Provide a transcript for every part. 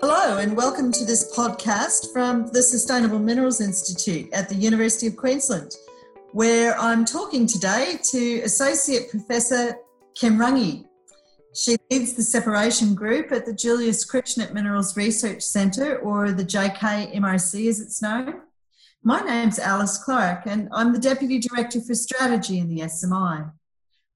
Hello, and welcome to this podcast from the Sustainable Minerals Institute at the University of Queensland, where I'm talking today to Associate Professor Kym Runge. She leads the separation group at the Julius Kruttschnitt Minerals Research Centre, or the JKMRC as it's known. My name's Alice Clark, and I'm the Deputy Director for Strategy in the SMI.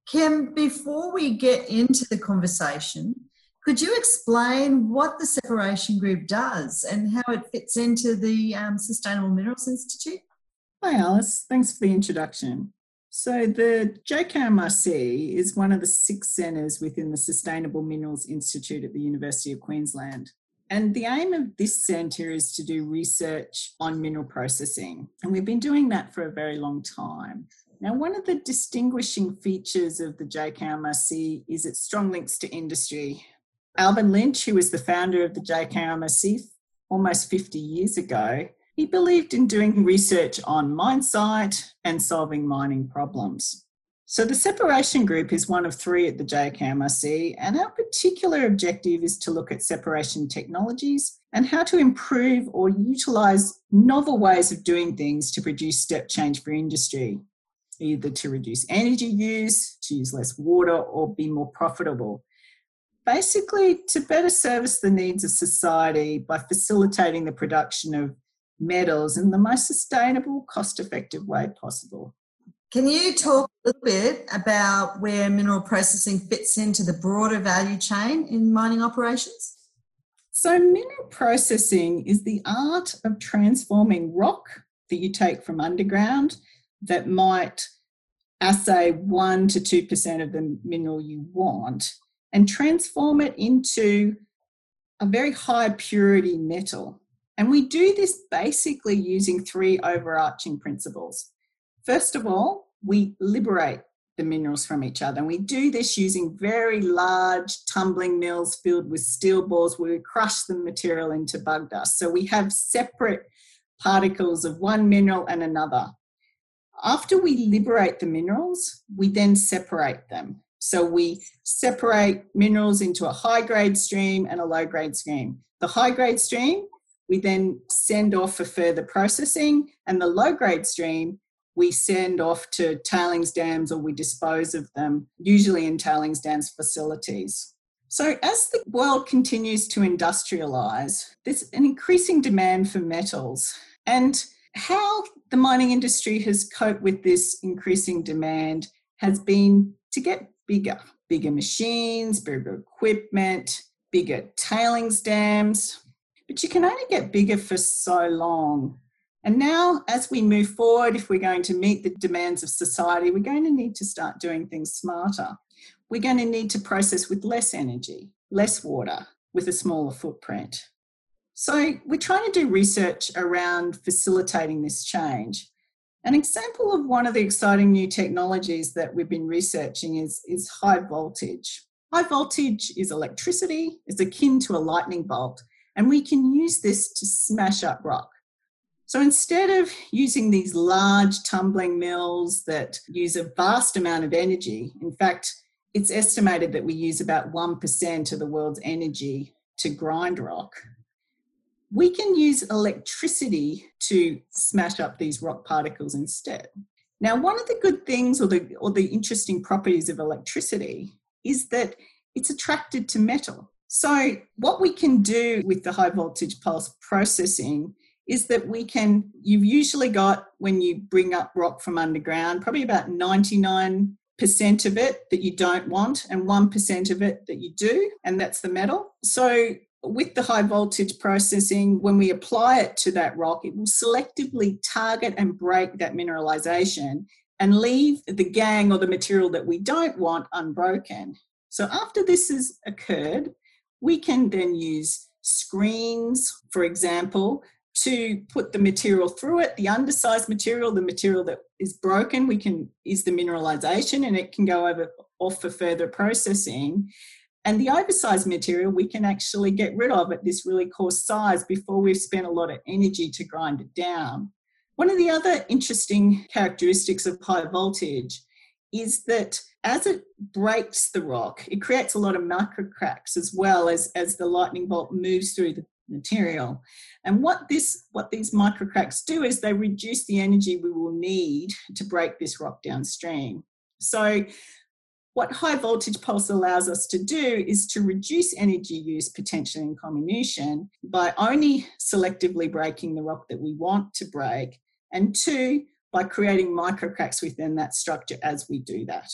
Kym, before we get into the conversation, could you explain what the separation group does and how it fits into the um, Sustainable Minerals Institute? Hi, Alice. Thanks for the introduction. So, the JKMRC is one of the six centres within the Sustainable Minerals Institute at the University of Queensland. And the aim of this centre is to do research on mineral processing. And we've been doing that for a very long time. Now, one of the distinguishing features of the JKMRC is its strong links to industry. Alban Lynch, who was the founder of the JKMRC almost 50 years ago, he believed in doing research on mine site and solving mining problems. So the separation group is one of three at the JKMRC, and our particular objective is to look at separation technologies and how to improve or utilise novel ways of doing things to produce step change for industry, either to reduce energy use, to use less water, or be more profitable. Basically, to better service the needs of society by facilitating the production of metals in the most sustainable, cost effective way possible. Can you talk a little bit about where mineral processing fits into the broader value chain in mining operations? So, mineral processing is the art of transforming rock that you take from underground that might assay 1 to 2% of the mineral you want and transform it into a very high purity metal. And we do this basically using three overarching principles. First of all, we liberate the minerals from each other. And we do this using very large tumbling mills filled with steel balls where we crush the material into bug dust. So we have separate particles of one mineral and another. After we liberate the minerals, we then separate them. So we separate minerals into a high grade stream and a low grade stream. The high grade stream we then send off for further processing, and the low grade stream we send off to tailings dams or we dispose of them, usually in tailings dams facilities. So, as the world continues to industrialize, there's an increasing demand for metals. And how the mining industry has coped with this increasing demand has been to get bigger, bigger machines, bigger equipment, bigger tailings dams. But you can only get bigger for so long. And now, as we move forward, if we're going to meet the demands of society, we're going to need to start doing things smarter. We're going to need to process with less energy, less water, with a smaller footprint. So, we're trying to do research around facilitating this change. An example of one of the exciting new technologies that we've been researching is, is high voltage. High voltage is electricity, it's akin to a lightning bolt, and we can use this to smash up rock. So instead of using these large tumbling mills that use a vast amount of energy, in fact, it's estimated that we use about 1% of the world's energy to grind rock. We can use electricity to smash up these rock particles instead. Now, one of the good things or the, or the interesting properties of electricity is that it's attracted to metal. So, what we can do with the high voltage pulse processing is that we can, you've usually got, when you bring up rock from underground, probably about 99% of it that you don't want and 1% of it that you do, and that's the metal. So, with the high voltage processing, when we apply it to that rock, it will selectively target and break that mineralization and leave the gangue or the material that we don't want unbroken. So, after this has occurred, we can then use screens, for example, to put the material through it. The undersized material, the material that is broken, we can is the mineralization and it can go over off for further processing. And the oversized material we can actually get rid of at this really coarse size before we've spent a lot of energy to grind it down. One of the other interesting characteristics of high voltage is that as it breaks the rock, it creates a lot of micro cracks as well as, as the lightning bolt moves through the, material. And what this what these micro cracks do is they reduce the energy we will need to break this rock downstream. So what high voltage pulse allows us to do is to reduce energy use potentially in comminution by only selectively breaking the rock that we want to break, and two, by creating microcracks within that structure as we do that.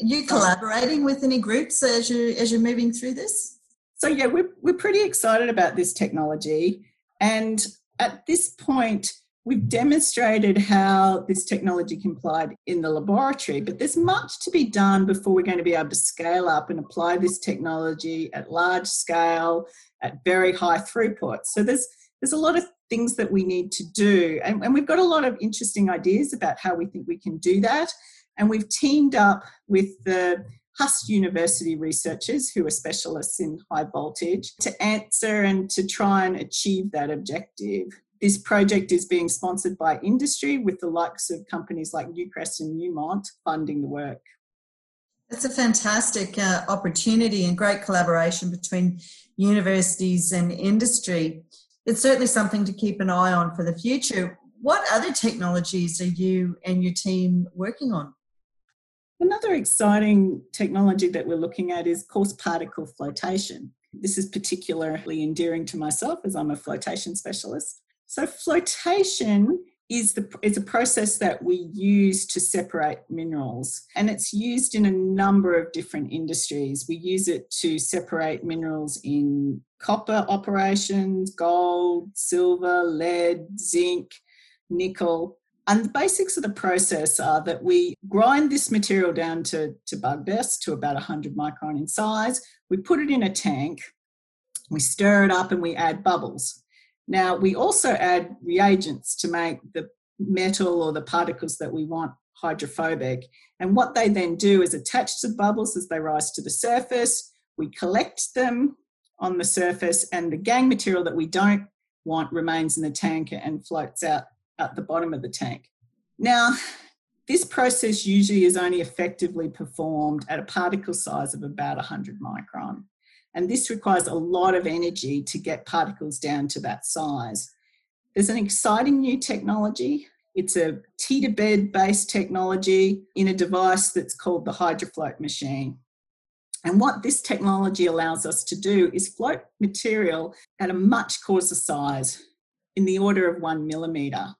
Are you collaborating with any groups as you as you're moving through this? So yeah, we're we're pretty excited about this technology. And at this point, we've demonstrated how this technology can be applied in the laboratory, but there's much to be done before we're going to be able to scale up and apply this technology at large scale, at very high throughput. So there's there's a lot of things that we need to do. And, and we've got a lot of interesting ideas about how we think we can do that. And we've teamed up with the HUST University researchers who are specialists in high voltage to answer and to try and achieve that objective. This project is being sponsored by industry with the likes of companies like Newcrest and Newmont funding the work. That's a fantastic uh, opportunity and great collaboration between universities and industry. It's certainly something to keep an eye on for the future. What other technologies are you and your team working on? Another exciting technology that we're looking at is coarse particle flotation. This is particularly endearing to myself as I'm a flotation specialist. So, flotation is the is a process that we use to separate minerals and it's used in a number of different industries we use it to separate minerals in copper operations gold silver lead zinc nickel and the basics of the process are that we grind this material down to, to bug dust to about 100 micron in size. We put it in a tank, we stir it up, and we add bubbles. Now, we also add reagents to make the metal or the particles that we want hydrophobic. And what they then do is attach to bubbles as they rise to the surface. We collect them on the surface, and the gangue material that we don't want remains in the tank and floats out at the bottom of the tank. Now, this process usually is only effectively performed at a particle size of about 100 micron. And this requires a lot of energy to get particles down to that size. There's an exciting new technology. It's a teeter bed based technology in a device that's called the HydroFloat machine. And what this technology allows us to do is float material at a much coarser size, in the order of one millimetre.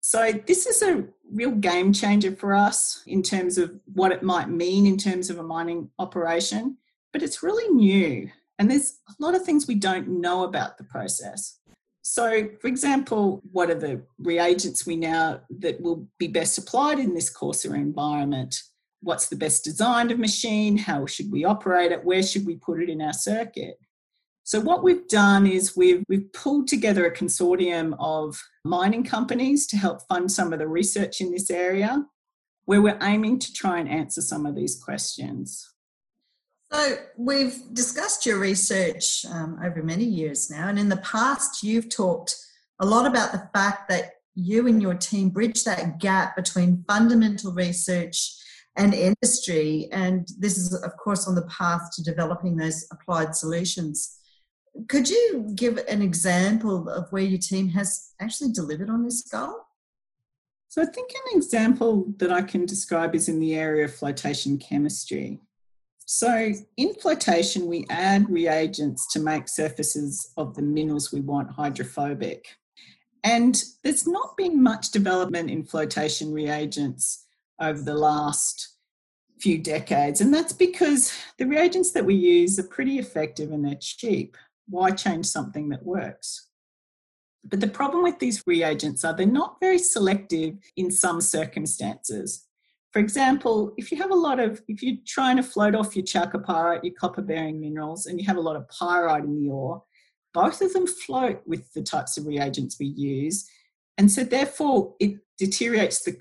So, this is a real game changer for us in terms of what it might mean in terms of a mining operation, but it's really new. And there's a lot of things we don't know about the process. So, for example, what are the reagents we now that will be best applied in this coarser environment? What's the best designed of machine? How should we operate it? Where should we put it in our circuit? So what we've done is we've we've pulled together a consortium of mining companies to help fund some of the research in this area, where we're aiming to try and answer some of these questions. So we've discussed your research um, over many years now, and in the past you've talked a lot about the fact that you and your team bridge that gap between fundamental research and industry, and this is of course on the path to developing those applied solutions. Could you give an example of where your team has actually delivered on this goal? So, I think an example that I can describe is in the area of flotation chemistry. So, in flotation, we add reagents to make surfaces of the minerals we want hydrophobic. And there's not been much development in flotation reagents over the last few decades. And that's because the reagents that we use are pretty effective and they're cheap why change something that works? But the problem with these reagents are they're not very selective in some circumstances. For example, if you have a lot of, if you're trying to float off your chalcopyrite, your copper bearing minerals, and you have a lot of pyrite in the ore, both of them float with the types of reagents we use. And so, therefore, it deteriorates the,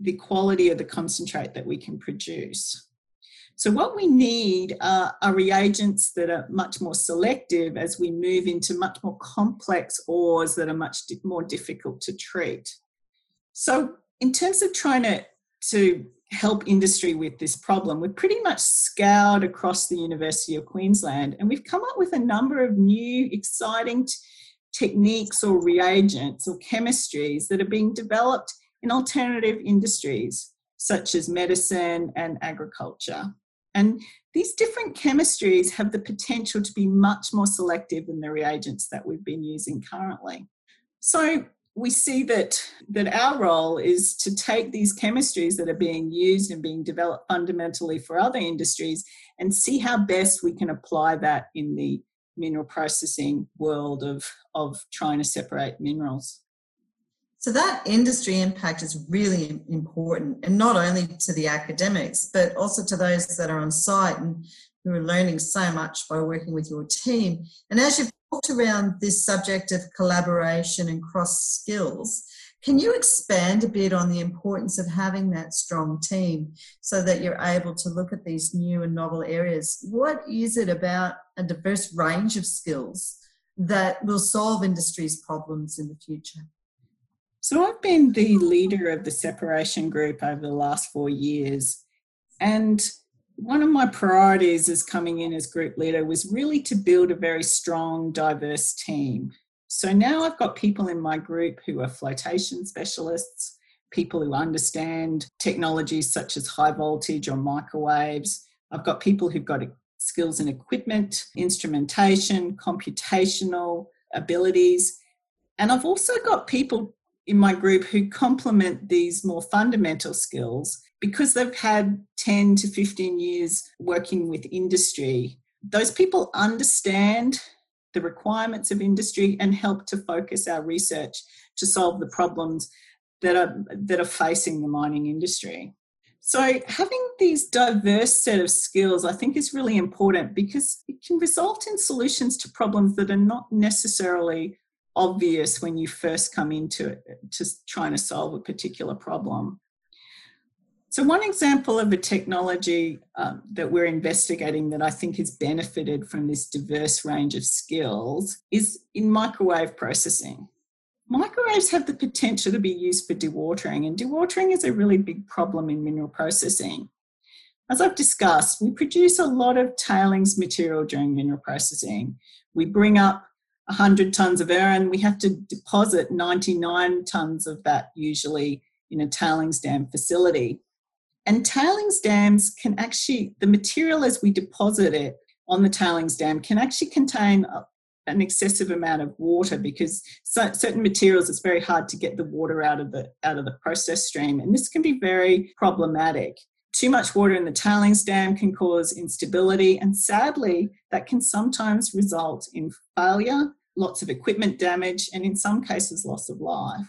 the quality of the concentrate that we can produce. So, what we need are, are, reagents that are much more selective as we move into much more complex ores that are much more difficult to treat. So, in terms of trying to, to help industry with this problem, we've pretty much scoured across the University of Queensland and we've come up with a number of new, exciting t- techniques or reagents or chemistries that are being developed in alternative industries such as medicine and agriculture. And these different chemistries have the potential to be much more selective than the reagents that we've been using currently. So we see that that our role is to take these chemistries that are being used and being developed fundamentally for other industries and see how best we can apply that in the mineral processing world of of trying to separate minerals. So that industry impact is really important and not only to the academics but also to those that are on site and who are learning so much by working with your team. And as you've talked around this subject of collaboration and cross skills. Can you expand a bit on the importance of having that strong team so that you're able to look at these new and novel areas? What is it about a diverse range of skills that will solve industry's problems in the future? So, I've been the leader of the separation group over the last four years, and one of my priorities as coming in as group leader was really to build a very strong, diverse team. So now I've got people in my group who are flotation specialists, people who understand technologies such as high voltage or microwaves. I've got people who've got skills in equipment, instrumentation, computational abilities. And I've also got people in my group who complement these more fundamental skills because they've had 10 to 15 years working with industry, those people understand the requirements of industry and help to focus our research to solve the problems that are that are facing the mining industry. So having these diverse set of skills I think is really important because it can result in solutions to problems that are not necessarily obvious when you first come into it to trying to solve a particular problem. So, one example of a technology um, that we're investigating that I think has benefited from this diverse range of skills is in microwave processing. Microwaves have the potential to be used for dewatering, and dewatering is a really big problem in mineral processing. As I've discussed, we produce a lot of tailings material during mineral processing. We bring up 100 tonnes of iron, we have to deposit 99 tonnes of that usually in a tailings dam facility. And tailings dams can actually, the material as we deposit it on the tailings dam can actually contain an excessive amount of water because certain materials it's very hard to get the water out of the out of the process stream. And this can be very problematic. Too much water in the tailings dam can cause instability and sadly that can sometimes result in failure lots of equipment damage and in some cases loss of life.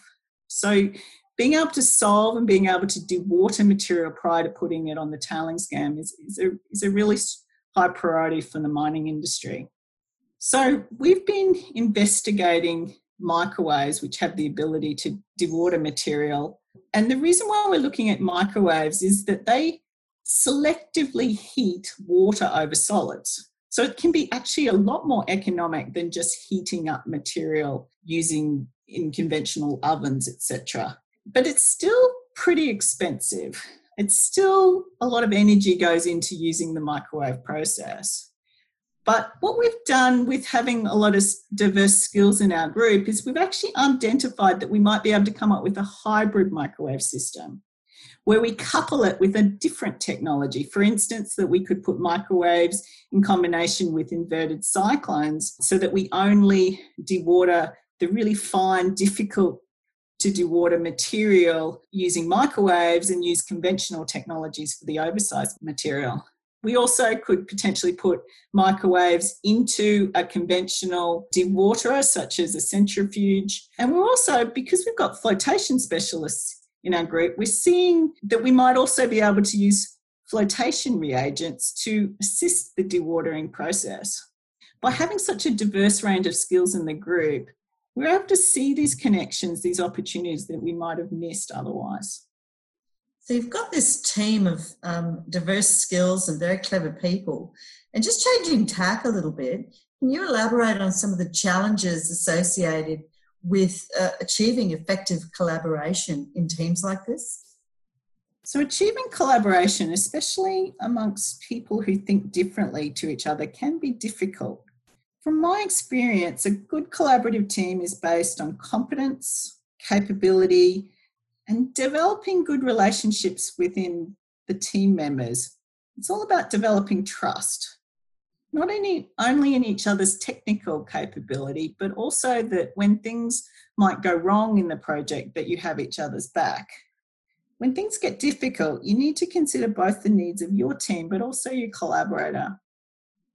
So being able to solve and being able to dewater material prior to putting it on the tailings dam is, is, a, is a really high priority for the mining industry. So we've been investigating microwaves which have the ability to dewater material. And the reason why we're looking at microwaves is that they selectively heat water over solids. So it can be actually a lot more economic than just heating up material using in conventional ovens, etc but it's still pretty expensive. It's still a lot of energy goes into using the microwave process. But what we've done with having a lot of diverse skills in our group is we've actually identified that we might be able to come up with a hybrid microwave system where we couple it with a different technology. For instance, that we could put microwaves in combination with inverted cyclones so that we only dewater the really fine, difficult to dewater material using microwaves and use conventional technologies for the oversized material. We also could potentially put microwaves into a conventional dewaterer, such as a centrifuge. And we're also, because we've got flotation specialists in our group, we're seeing that we might also be able to use flotation reagents to assist the dewatering process. By having such a diverse range of skills in the group, we're able to see these connections, these opportunities that we might have missed otherwise. So you've got this team of um, diverse skills and very clever people. And just changing tack a little bit, can you elaborate on some of the challenges associated with uh, achieving effective collaboration in teams like this? So, achieving collaboration, especially amongst people who think differently to each other, can be difficult. From my experience, a good collaborative team is based on competence, capability, and developing good relationships within the team members. It's all about developing trust, not any, only in each other's technical capability, but also that when things might go wrong in the project, that you have each other's back. When things get difficult, you need to consider both the needs of your team, but also your collaborator.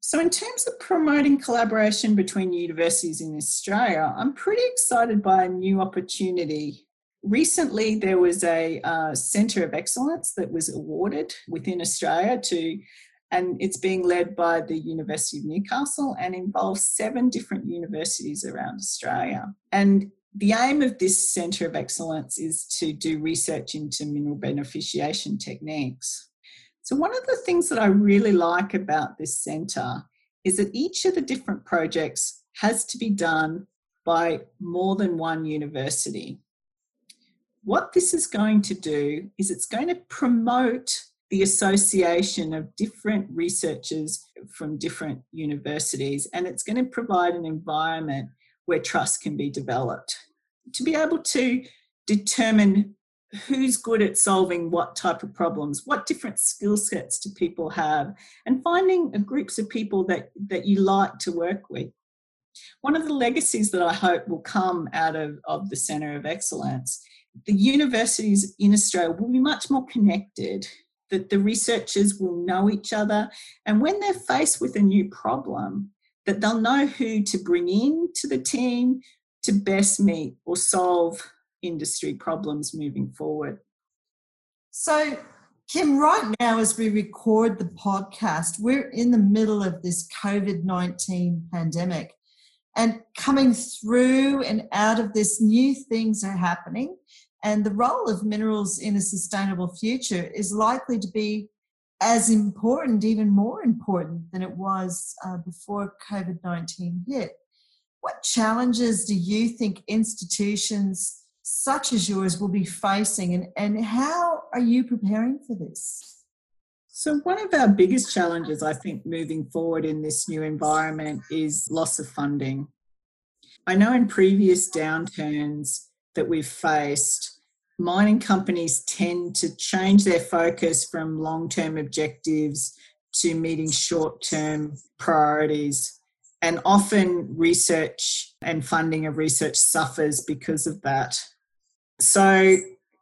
So, in terms of promoting collaboration between universities in Australia, I'm pretty excited by a new opportunity. Recently, there was a uh, Centre of Excellence that was awarded within Australia to, and it's being led by the University of Newcastle and involves seven different universities around Australia. And the aim of this Centre of Excellence is to do research into mineral beneficiation techniques. So, one of the things that I really like about this centre is that each of the different projects has to be done by more than one university. What this is going to do is it's going to promote the association of different researchers from different universities and it's going to provide an environment where trust can be developed. To be able to determine who's good at solving what type of problems what different skill sets do people have and finding groups of people that that you like to work with. One of the legacies that i hope will come out of, of the center of excellence the universities in australia will be much more connected that the researchers will know each other and when they're faced with a new problem that they'll know who to bring in to the team to best meet or solve industry problems moving forward. So, Kym, right now, as we record the podcast, we're in the middle of this COVID 19 pandemic. And coming through and out of this, new things are happening. And the role of minerals in a sustainable future is likely to be as important, even more important than it was uh, before COVID 19 hit. What challenges do you think institutions such as yours will be facing and, and how are you preparing for this? So, one of our biggest challenges, I think, moving forward in this new environment is loss of funding. I know in previous downturns that we've faced, mining companies tend to change their focus from long term objectives to meeting short term priorities. And often research and funding of research suffers because of that. So,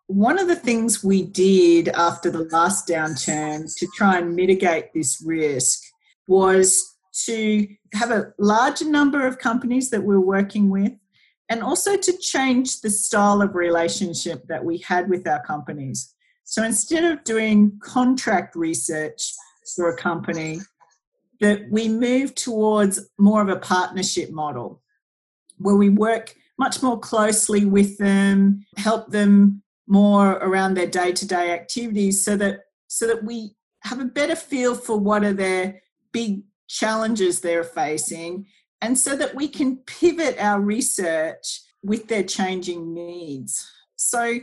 one of the things we did after the last downturn to try and mitigate this risk was to have a larger number of companies that we're working with and also to change the style of relationship that we had with our companies. So instead of doing contract research for a company, that we move towards more of a partnership model where we work much more closely with them, help them more around their day-to-day activities so that so that we have a better feel for what are their big challenges they're facing and so that we can pivot our research with their changing needs. So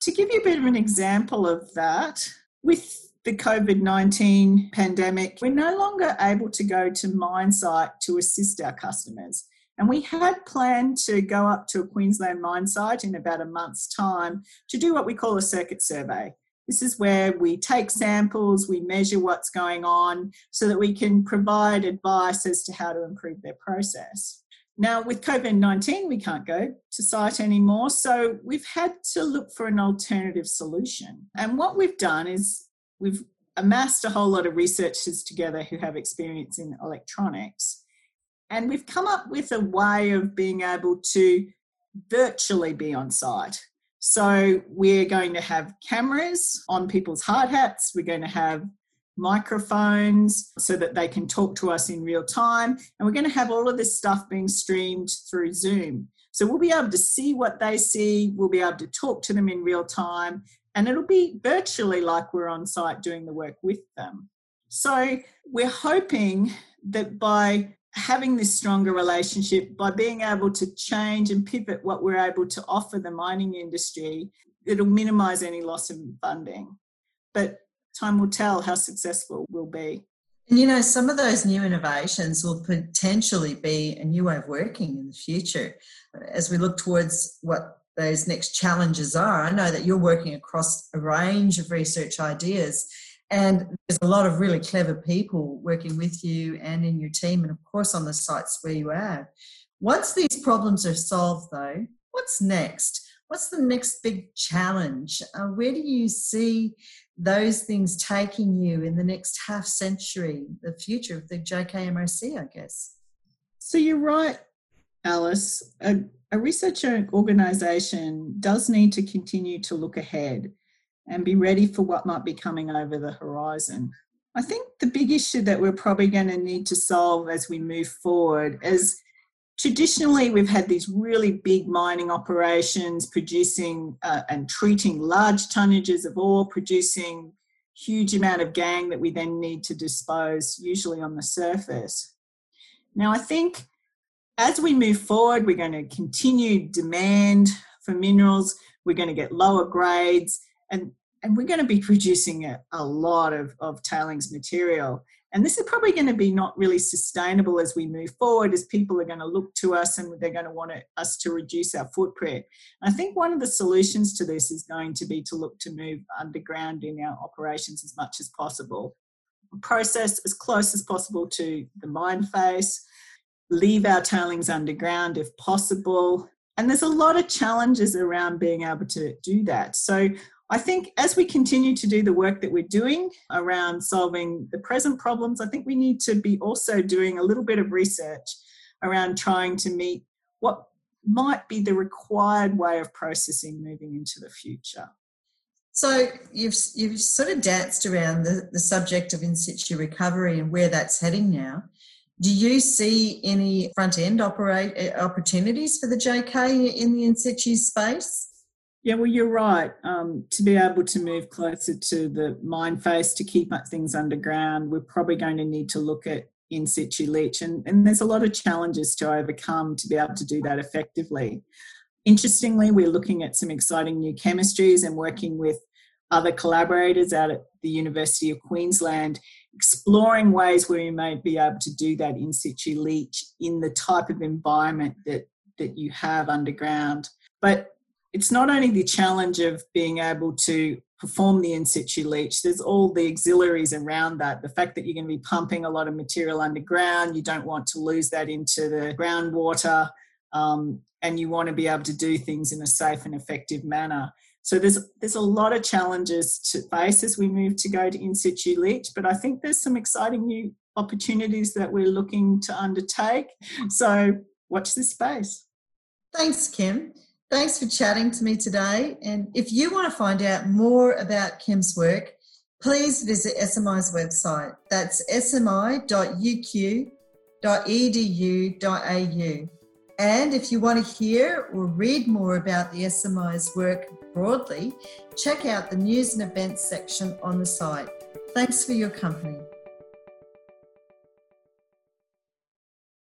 to give you a bit of an example of that, with the COVID 19 pandemic, we're no longer able to go to mine site to assist our customers. And we had planned to go up to a Queensland mine site in about a month's time to do what we call a circuit survey. This is where we take samples, we measure what's going on so that we can provide advice as to how to improve their process. Now, with COVID 19, we can't go to site anymore, so we've had to look for an alternative solution. And what we've done is we've amassed a whole lot of researchers together who have experience in electronics and we've come up with a way of being able to virtually be on site. So we're going to have cameras on people's hard hats, we're going to have microphones so that they can talk to us in real time, and we're going to have all of this stuff being streamed through Zoom. So we'll be able to see what they see, we'll be able to talk to them in real time, and it'll be virtually like we're on site doing the work with them. So we're hoping that by having this stronger relationship by being able to change and pivot what we're able to offer the mining industry, it'll minimize any loss of funding. but time will tell how successful we'll be. And you know, some of those new innovations will potentially be a new way of working in the future as we look towards what those next challenges are. I know that you're working across a range of research ideas, and there's a lot of really clever people working with you and in your team, and of course on the sites where you are. Once these problems are solved, though, what's next? What's the next big challenge? Uh, where do you see those things taking you in the next half century, the future of the JKMRC, I guess? So you're right, Alice. A, a research organisation does need to continue to look ahead and be ready for what might be coming over the horizon. I think the big issue that we're probably going to need to solve as we move forward is traditionally we've had these really big mining operations producing uh, and treating large tonnages of ore producing huge amount of gangue that we then need to dispose usually on the surface now i think as we move forward we're going to continue demand for minerals we're going to get lower grades and and we're going to be producing a, a lot of, of tailings material and this is probably going to be not really sustainable as we move forward, as people are going to look to us and they're going to want us to reduce our footprint. I think one of the solutions to this is going to be to look to move underground in our operations as much as possible. Process as close as possible to the mine face, leave our tailings underground if possible. And there's a lot of challenges around being able to do that. So I think as we continue to do the work that we're doing around solving the present problems, I think we need to be also doing a little bit of research around trying to meet what might be the required way of processing moving into the future. So you've you've sort of danced around the, the subject of in situ recovery and where that's heading now. Do you see any front end operate eh, opportunities for the JK in the in situ space? Yeah, well, you're right. Um, to be able to move closer to the mine face to keep things underground, we're probably going to need to look at in situ leach, and, and there's a lot of challenges to overcome to be able to do that effectively. Interestingly, we're looking at some exciting new chemistries and working with other collaborators out at the University of Queensland, exploring ways where we may be able to do that in situ leach in the type of environment that, that you have underground. But it's not only the challenge of being able to perform the in situ leach, there's all the auxiliaries around that. The fact that you're going to be pumping a lot of material underground, you don't want to lose that into the groundwater, um, and you want to be able to do things in a safe and effective manner. So there's there's a lot of challenges to face as we move to go to in situ leach, but I think there's some exciting new opportunities that we're looking to undertake. So watch this space. Thanks, Kym. Thanks for chatting to me today. And if you want to find out more about Kym's work, please visit SMI's website. That's smi.uq.edu.au. And if you want to hear or read more about the SMI's work broadly, check out the news and events section on the site. Thanks for your company.